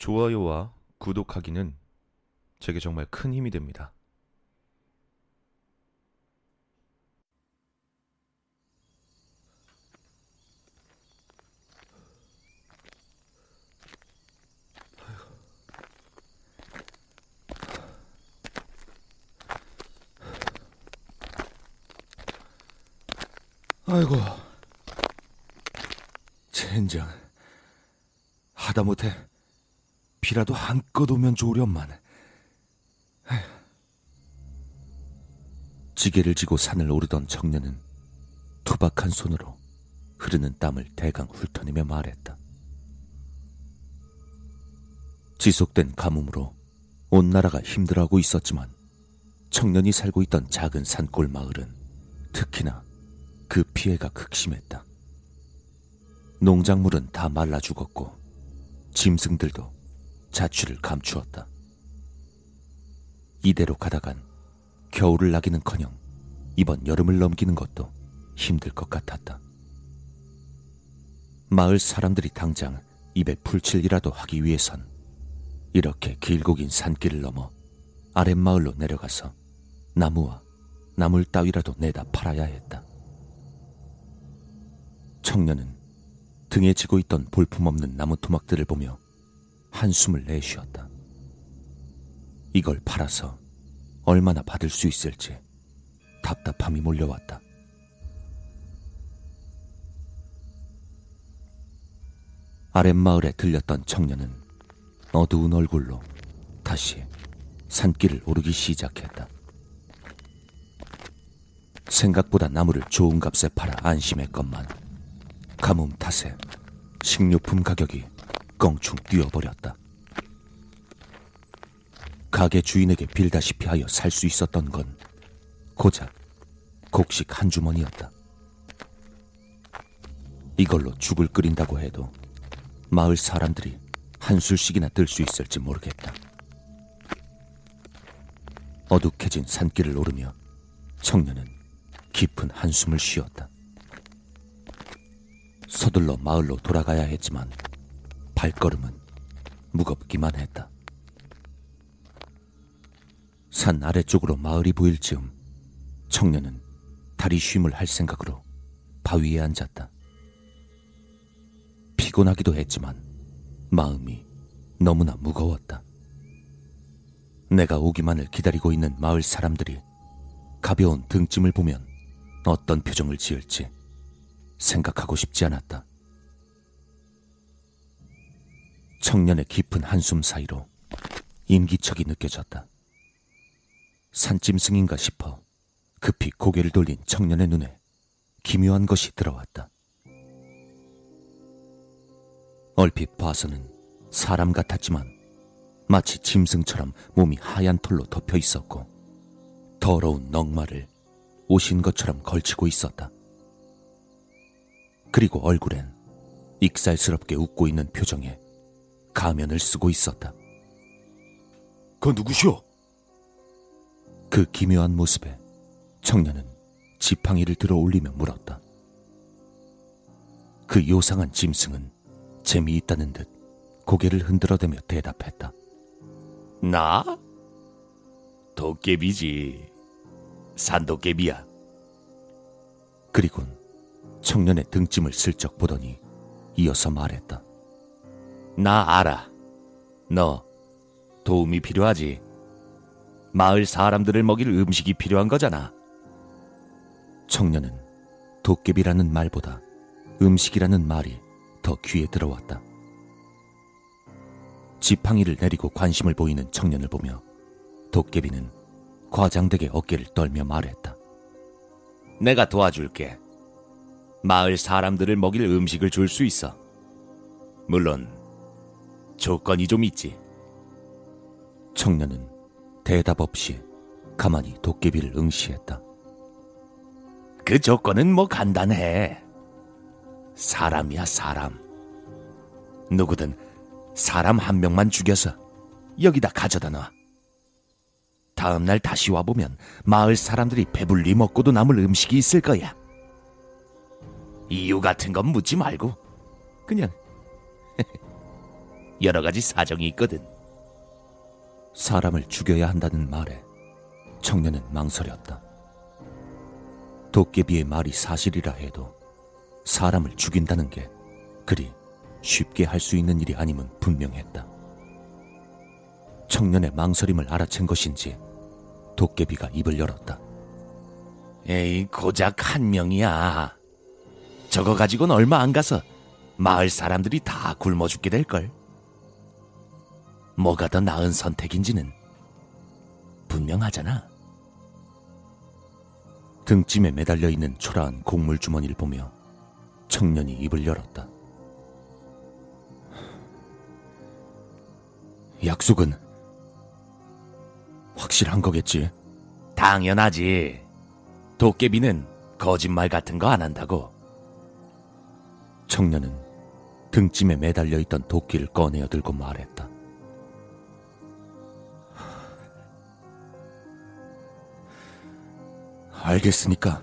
좋아요와 구독하기는 제게 정말 큰 힘이 됩니다. 아이고, 젠장. 하다못해 비라도 한껏 오면 좋으련만. 지게를 지고 산을 오르던 청년은 투박한 손으로 흐르는 땀을 대강 훑어내며 말했다. 지속된 가뭄으로 온 나라가 힘들어하고 있었지만 청년이 살고 있던 작은 산골 마을은 특히나 그 피해가 극심했다. 농작물은 다 말라 죽었고 짐승들도 자취를 감추었다. 이대로 가다간 겨울을 나기는커녕 이번 여름을 넘기는 것도 힘들 것 같았다. 마을 사람들이 당장 입에 풀칠이라도 하기 위해선 이렇게 길고 긴 산길을 넘어 아랫마을로 내려가서 나무와 나물 따위라도 내다 팔아야 했다. 청년은 등에 지고 있던 볼품없는 나무 토막들을 보며 한숨을 내쉬었다. 이걸 팔아서 얼마나 받을 수 있을지 답답함이 몰려왔다. 아랫마을에 들렸던 청년은 어두운 얼굴로 다시 산길을 오르기 시작했다. 생각보다 나무를 좋은 값에 팔아 안심했건만 가뭄 탓에 식료품 가격이 껑충 뛰어버렸다. 가게 주인에게 빌다시피 하여 살 수 있었던 건 고작 곡식 한 주머니였다. 이걸로 죽을 끓인다고 해도 마을 사람들이 한술씩이나 뜰수 있을지 모르겠다. 어둑해진 산길을 오르며 청년은 깊은 한숨을 쉬었다. 서둘러 마을로 돌아가야 했지만 발걸음은 무겁기만 했다. 산 아래쪽으로 마을이 보일 즈음 청년은 다리 쉼을 할 생각으로 바위에 앉았다. 피곤하기도 했지만 마음이 너무나 무거웠다. 내가 오기만을 기다리고 있는 마을 사람들이 가벼운 등짐을 보면 어떤 표정을 지을지 생각하고 싶지 않았다. 청년의 깊은 한숨 사이로 임기척이 느껴졌다. 산짐승인가 싶어 급히 고개를 돌린 청년의 눈에 기묘한 것이 들어왔다. 얼핏 봐서는 사람 같았지만 마치 짐승처럼 몸이 하얀 털로 덮여 있었고 더러운 넝마를 오신 것처럼 걸치고 있었다. 그리고 얼굴엔 익살스럽게 웃고 있는 표정에 가면을 쓰고 있었다. 그 누구시오? 그 기묘한 모습에 청년은 지팡이를 들어 올리며 물었다. 그 요상한 짐승은 재미있다는 듯 고개를 흔들어대며 대답했다. 나? 도깨비지. 산도깨비야. 그리곤 청년의 등짐을 슬쩍 보더니 이어서 말했다. 나 알아. 너 도움이 필요하지. 마을 사람들을 먹일 음식이 필요한 거잖아. 청년은 도깨비라는 말보다 음식이라는 말이 더 귀에 들어왔다. 지팡이를 내리고 관심을 보이는 청년을 보며 도깨비는 과장되게 어깨를 떨며 말했다. 내가 도와줄게. 마을 사람들을 먹일 음식을 줄 수 있어. 물론 조건이 좀 있지. 청년은 대답 없이 가만히 도깨비를 응시했다. 그 조건은 뭐 간단해. 사람이야, 사람. 누구든 사람 한 명만 죽여서 여기다 가져다 놔. 다음날 다시 와보면 마을 사람들이 배불리 먹고도 남을 음식이 있을 거야. 이유 같은 건 묻지 말고 그냥 여러 가지 사정이 있거든. 사람을 죽여야 한다는 말에 청년은 망설였다. 도깨비의 말이 사실이라 해도 사람을 죽인다는 게 그리 쉽게 할 수 있는 일이 아님은 분명했다. 청년의 망설임을 알아챈 것인지 도깨비가 입을 열었다. 에이, 고작 한 명이야. 저거 가지고는 얼마 안 가서 마을 사람들이 다 굶어 죽게 될걸. 뭐가 더 나은 선택인지는 분명하잖아. 등짐에 매달려 있는 초라한 곡물 주머니를 보며 청년이 입을 열었다. 약속은 확실한 거겠지? 당연하지. 도깨비는 거짓말 같은 거 안 한다고. 청년은 등짐에 매달려 있던 도끼를 꺼내어 들고 말했다. 알겠으니까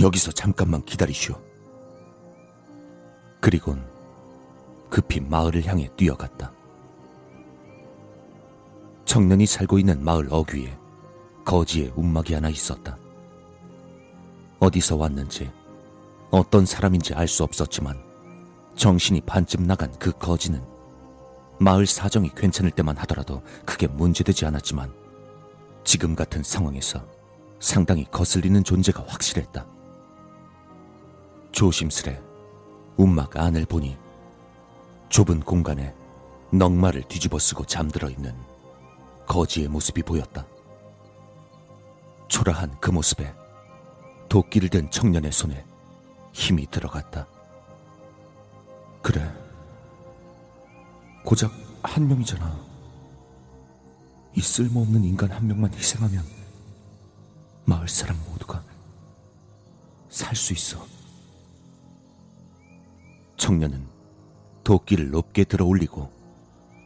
여기서 잠깐만 기다리시오. 그리곤 급히 마을을 향해 뛰어갔다. 청년이 살고 있는 마을 어귀에 거지의 움막이 하나 있었다. 어디서 왔는지 어떤 사람인지 알 수 없었지만 정신이 반쯤 나간 그 거지는 마을 사정이 괜찮을 때만 하더라도 크게 문제되지 않았지만 지금 같은 상황에서 상당히 거슬리는 존재가 확실했다. 조심스레 움막 안을 보니 좁은 공간에 넝마를 뒤집어 쓰고 잠들어 있는 거지의 모습이 보였다. 초라한 그 모습에 도끼를 든 청년의 손에 힘이 들어갔다. 그래. 고작 한 명이잖아. 이 쓸모없는 인간 한 명만 희생하면 마을 사람 모두가 살 수 있어. 청년은 도끼를 높게 들어 올리고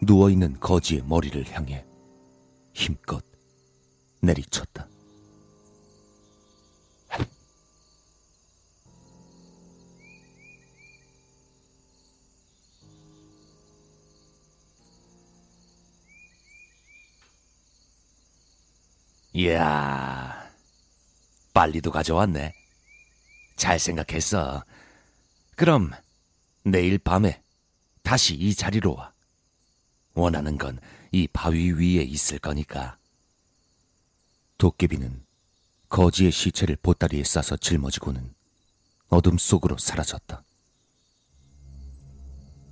누워있는 거지의 머리를 향해 힘껏 내리쳤다. 이야, 빨리도 가져왔네. 잘 생각했어. 그럼 내일 밤에 다시 이 자리로 와. 원하는 건 이 바위 위에 있을 거니까. 도깨비는 거지의 시체를 보따리에 싸서 짊어지고는 어둠 속으로 사라졌다.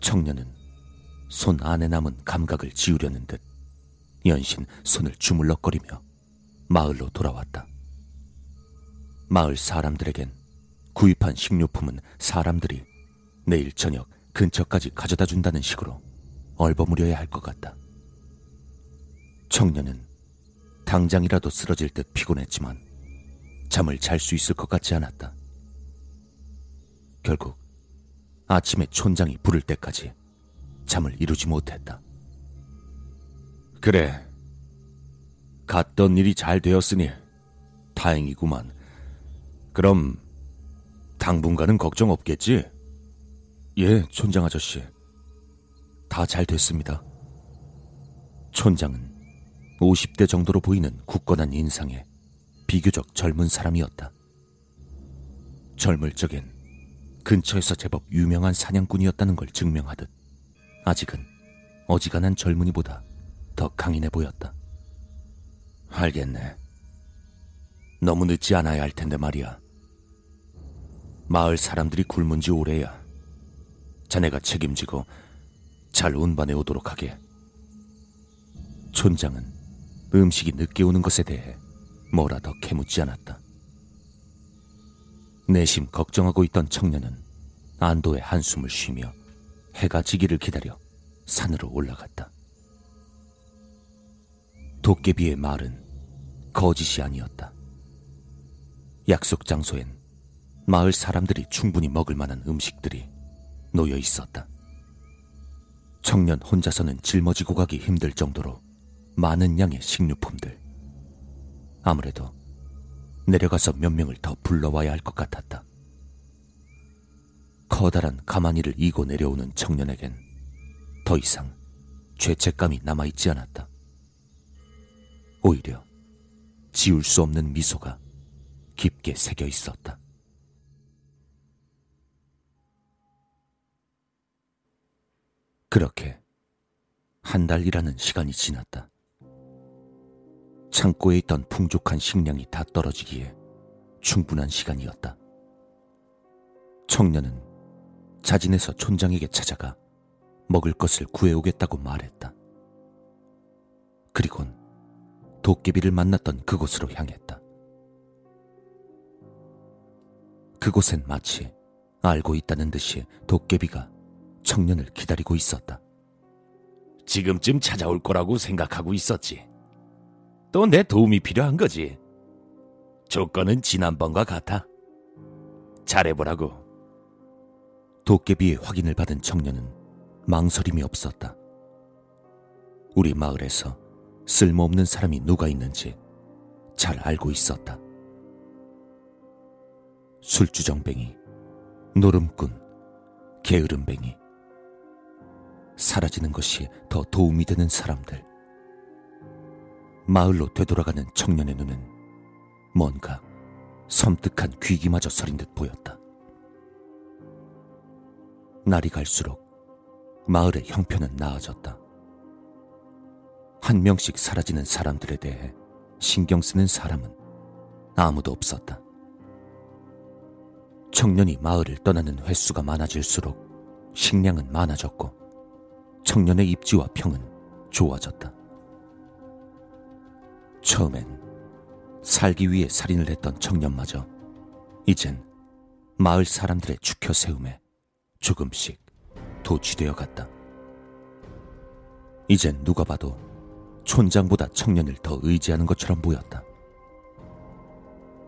청년은 손 안에 남은 감각을 지우려는 듯 연신 손을 주물럭거리며 마을로 돌아왔다. 마을 사람들에겐 구입한 식료품은 사람들이 내일 저녁 근처까지 가져다 준다는 식으로 얼버무려야 할 것 같다. 청년은 당장이라도 쓰러질 듯 피곤했지만 잠을 잘 수 있을 것 같지 않았다. 결국 아침에 촌장이 부를 때까지 잠을 이루지 못했다. 그래. 갔던 일이 잘 되었으니 다행이구만. 그럼 당분간은 걱정 없겠지? 예, 촌장 아저씨. 다 잘 됐습니다. 촌장은 50대 정도로 보이는 굳건한 인상에 비교적 젊은 사람이었다. 젊을 적엔 근처에서 제법 유명한 사냥꾼이었다는 걸 증명하듯 아직은 어지간한 젊은이보다 더 강인해 보였다. 알겠네. 너무 늦지 않아야 할 텐데 말이야. 마을 사람들이 굶은 지 오래야. 자네가 책임지고 잘 운반해 오도록 하게. 촌장은 음식이 늦게 오는 것에 대해 뭐라 더 캐묻지 않았다. 내심 걱정하고 있던 청년은 안도의 한숨을 쉬며 해가 지기를 기다려 산으로 올라갔다. 도깨비의 말은 거짓이 아니었다. 약속 장소엔 마을 사람들이 충분히 먹을 만한 음식들이 놓여 있었다. 청년 혼자서는 짊어지고 가기 힘들 정도로 많은 양의 식료품들. 아무래도 내려가서 몇 명을 더 불러와야 할 것 같았다. 커다란 가마니를 이고 내려오는 청년에겐 더 이상 죄책감이 남아있지 않았다. 오히려 지울 수 없는 미소가 깊게 새겨 있었다. 그렇게 한 달이라는 시간이 지났다. 창고에 있던 풍족한 식량이 다 떨어지기에 충분한 시간이었다. 청년은 자진해서 촌장에게 찾아가 먹을 것을 구해오겠다고 말했다. 그리곤 도깨비를 만났던 그곳으로 향했다. 그곳엔 마치 알고 있다는 듯이 도깨비가 청년을 기다리고 있었다. 지금쯤 찾아올 거라고 생각하고 있었지. 또 내 도움이 필요한 거지. 조건은 지난번과 같아. 잘해보라고. 도깨비의 확인을 받은 청년은 망설임이 없었다. 우리 마을에서 쓸모없는 사람이 누가 있는지 잘 알고 있었다. 술주정뱅이, 노름꾼, 게으름뱅이. 사라지는 것이 더 도움이 되는 사람들. 마을로 되돌아가는 청년의 눈은 뭔가 섬뜩한 귀기마저 서린 듯 보였다. 날이 갈수록 마을의 형편은 나아졌다. 한 명씩 사라지는 사람들에 대해 신경 쓰는 사람은 아무도 없었다. 청년이 마을을 떠나는 횟수가 많아질수록 식량은 많아졌고 청년의 입지와 평은 좋아졌다. 처음엔 살기 위해 살인을 했던 청년마저 이젠 마을 사람들의 죽혀 세움에 조금씩 도취되어 갔다. 이젠 누가 봐도 촌장보다 청년을 더 의지하는 것처럼 보였다.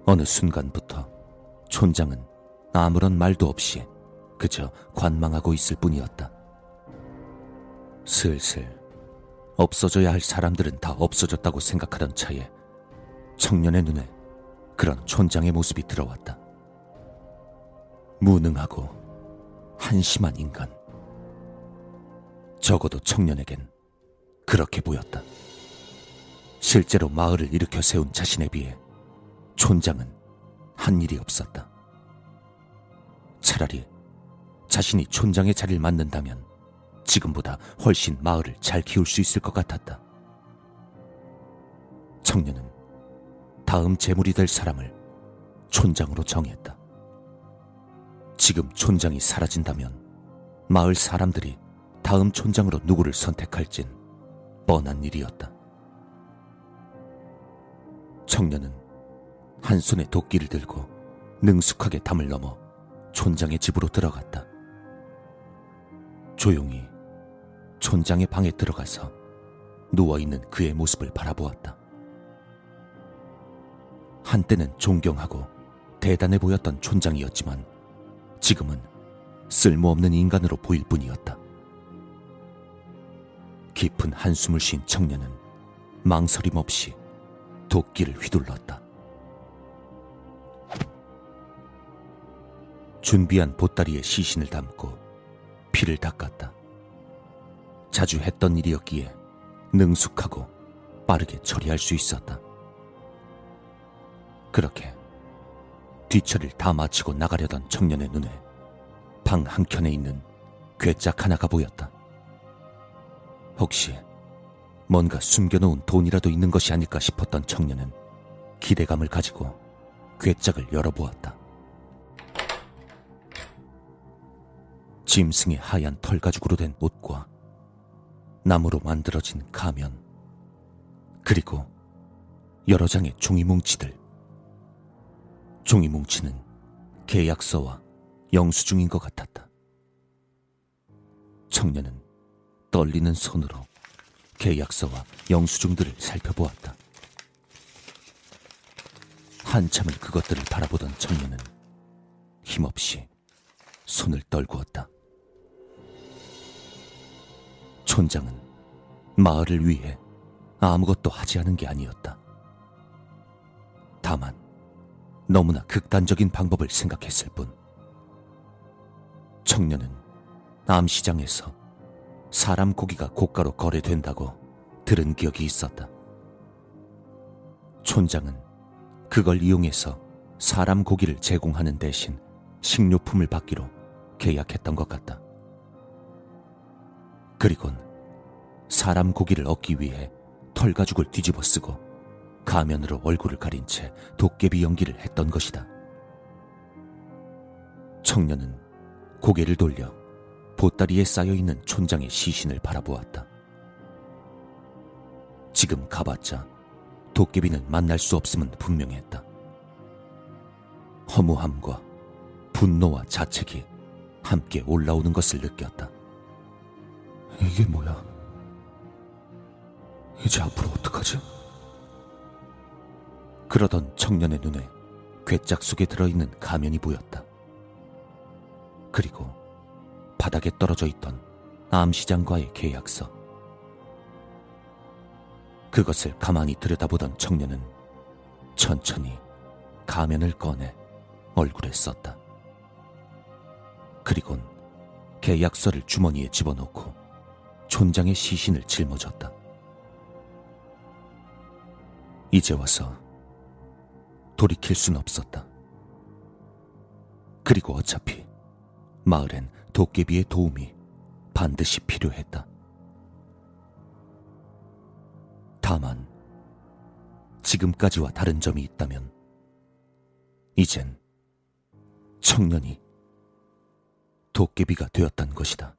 어느 순간부터 촌장은 아무런 말도 없이 그저 관망하고 있을 뿐이었다. 슬슬 없어져야 할 사람들은 다 없어졌다고 생각하던 차에 청년의 눈에 그런 촌장의 모습이 들어왔다. 무능하고 한심한 인간. 적어도 청년에겐 그렇게 보였다. 실제로 마을을 일으켜 세운 자신에 비해 촌장은 한 일이 없었다. 차라리 자신이 촌장의 자리를 맡는다면 지금보다 훨씬 마을을 잘 키울 수 있을 것 같았다. 청년은 다음 재물이 될 사람을 촌장으로 정했다. 지금 촌장이 사라진다면 마을 사람들이 다음 촌장으로 누구를 선택할진 뻔한 일이었다. 청년은 한 손에 도끼를 들고 능숙하게 담을 넘어 촌장의 집으로 들어갔다. 조용히 촌장의 방에 들어가서 누워있는 그의 모습을 바라보았다. 한때는 존경하고 대단해 보였던 촌장이었지만 지금은 쓸모없는 인간으로 보일 뿐이었다. 깊은 한숨을 쉰 청년은 망설임 없이 도끼를 휘둘렀다. 준비한 보따리에 시신을 담고 피를 닦았다. 자주 했던 일이었기에 능숙하고 빠르게 처리할 수 있었다. 그렇게 뒤처리를 다 마치고 나가려던 청년의 눈에 방 한켠에 있는 괴짝 하나가 보였다. 혹시 뭔가 숨겨놓은 돈이라도 있는 것이 아닐까 싶었던 청년은 기대감을 가지고 괴짝을 열어보았다. 짐승의 하얀 털 가죽으로 된 옷과 나무로 만들어진 가면, 그리고 여러 장의 종이 뭉치들. 종이 뭉치는 계약서와 영수증인 것 같았다. 청년은 떨리는 손으로 계약서와 영수증들을 살펴보았다. 한참을 그것들을 바라보던 청년은 힘없이 손을 떨구었다. 촌장은 마을을 위해 아무것도 하지 않은 게 아니었다. 다만 너무나 극단적인 방법을 생각했을 뿐. 청년은 암시장에서 사람 고기가 고가로 거래된다고 들은 기억이 있었다. 촌장은 그걸 이용해서 사람 고기를 제공하는 대신 식료품을 받기로 계약했던 것 같다. 그리곤 사람 고기를 얻기 위해 털가죽을 뒤집어 쓰고 가면으로 얼굴을 가린 채 도깨비 연기를 했던 것이다. 청년은 고개를 돌려 보따리에 쌓여 있는 촌장의 시신을 바라보았다. 지금 가봤자 도깨비는 만날 수 없음은 분명했다. 허무함과 분노와 자책이 함께 올라오는 것을 느꼈다. 이게 뭐야? 이제 앞으로 어떡하지? 그러던 청년의 눈에 괴짝 속에 들어있는 가면이 보였다. 그리고 바닥에 떨어져 있던 암시장과의 계약서. 그것을 가만히 들여다보던 청년은 천천히 가면을 꺼내 얼굴에 썼다. 그리곤 계약서를 주머니에 집어넣고 촌장의 시신을 짊어졌다. 이제 와서 돌이킬 순 없었다. 그리고 어차피 마을엔 도깨비의 도움이 반드시 필요했다. 다만 지금까지와 다른 점이 있다면 이젠 청년이 도깨비가 되었단 것이다.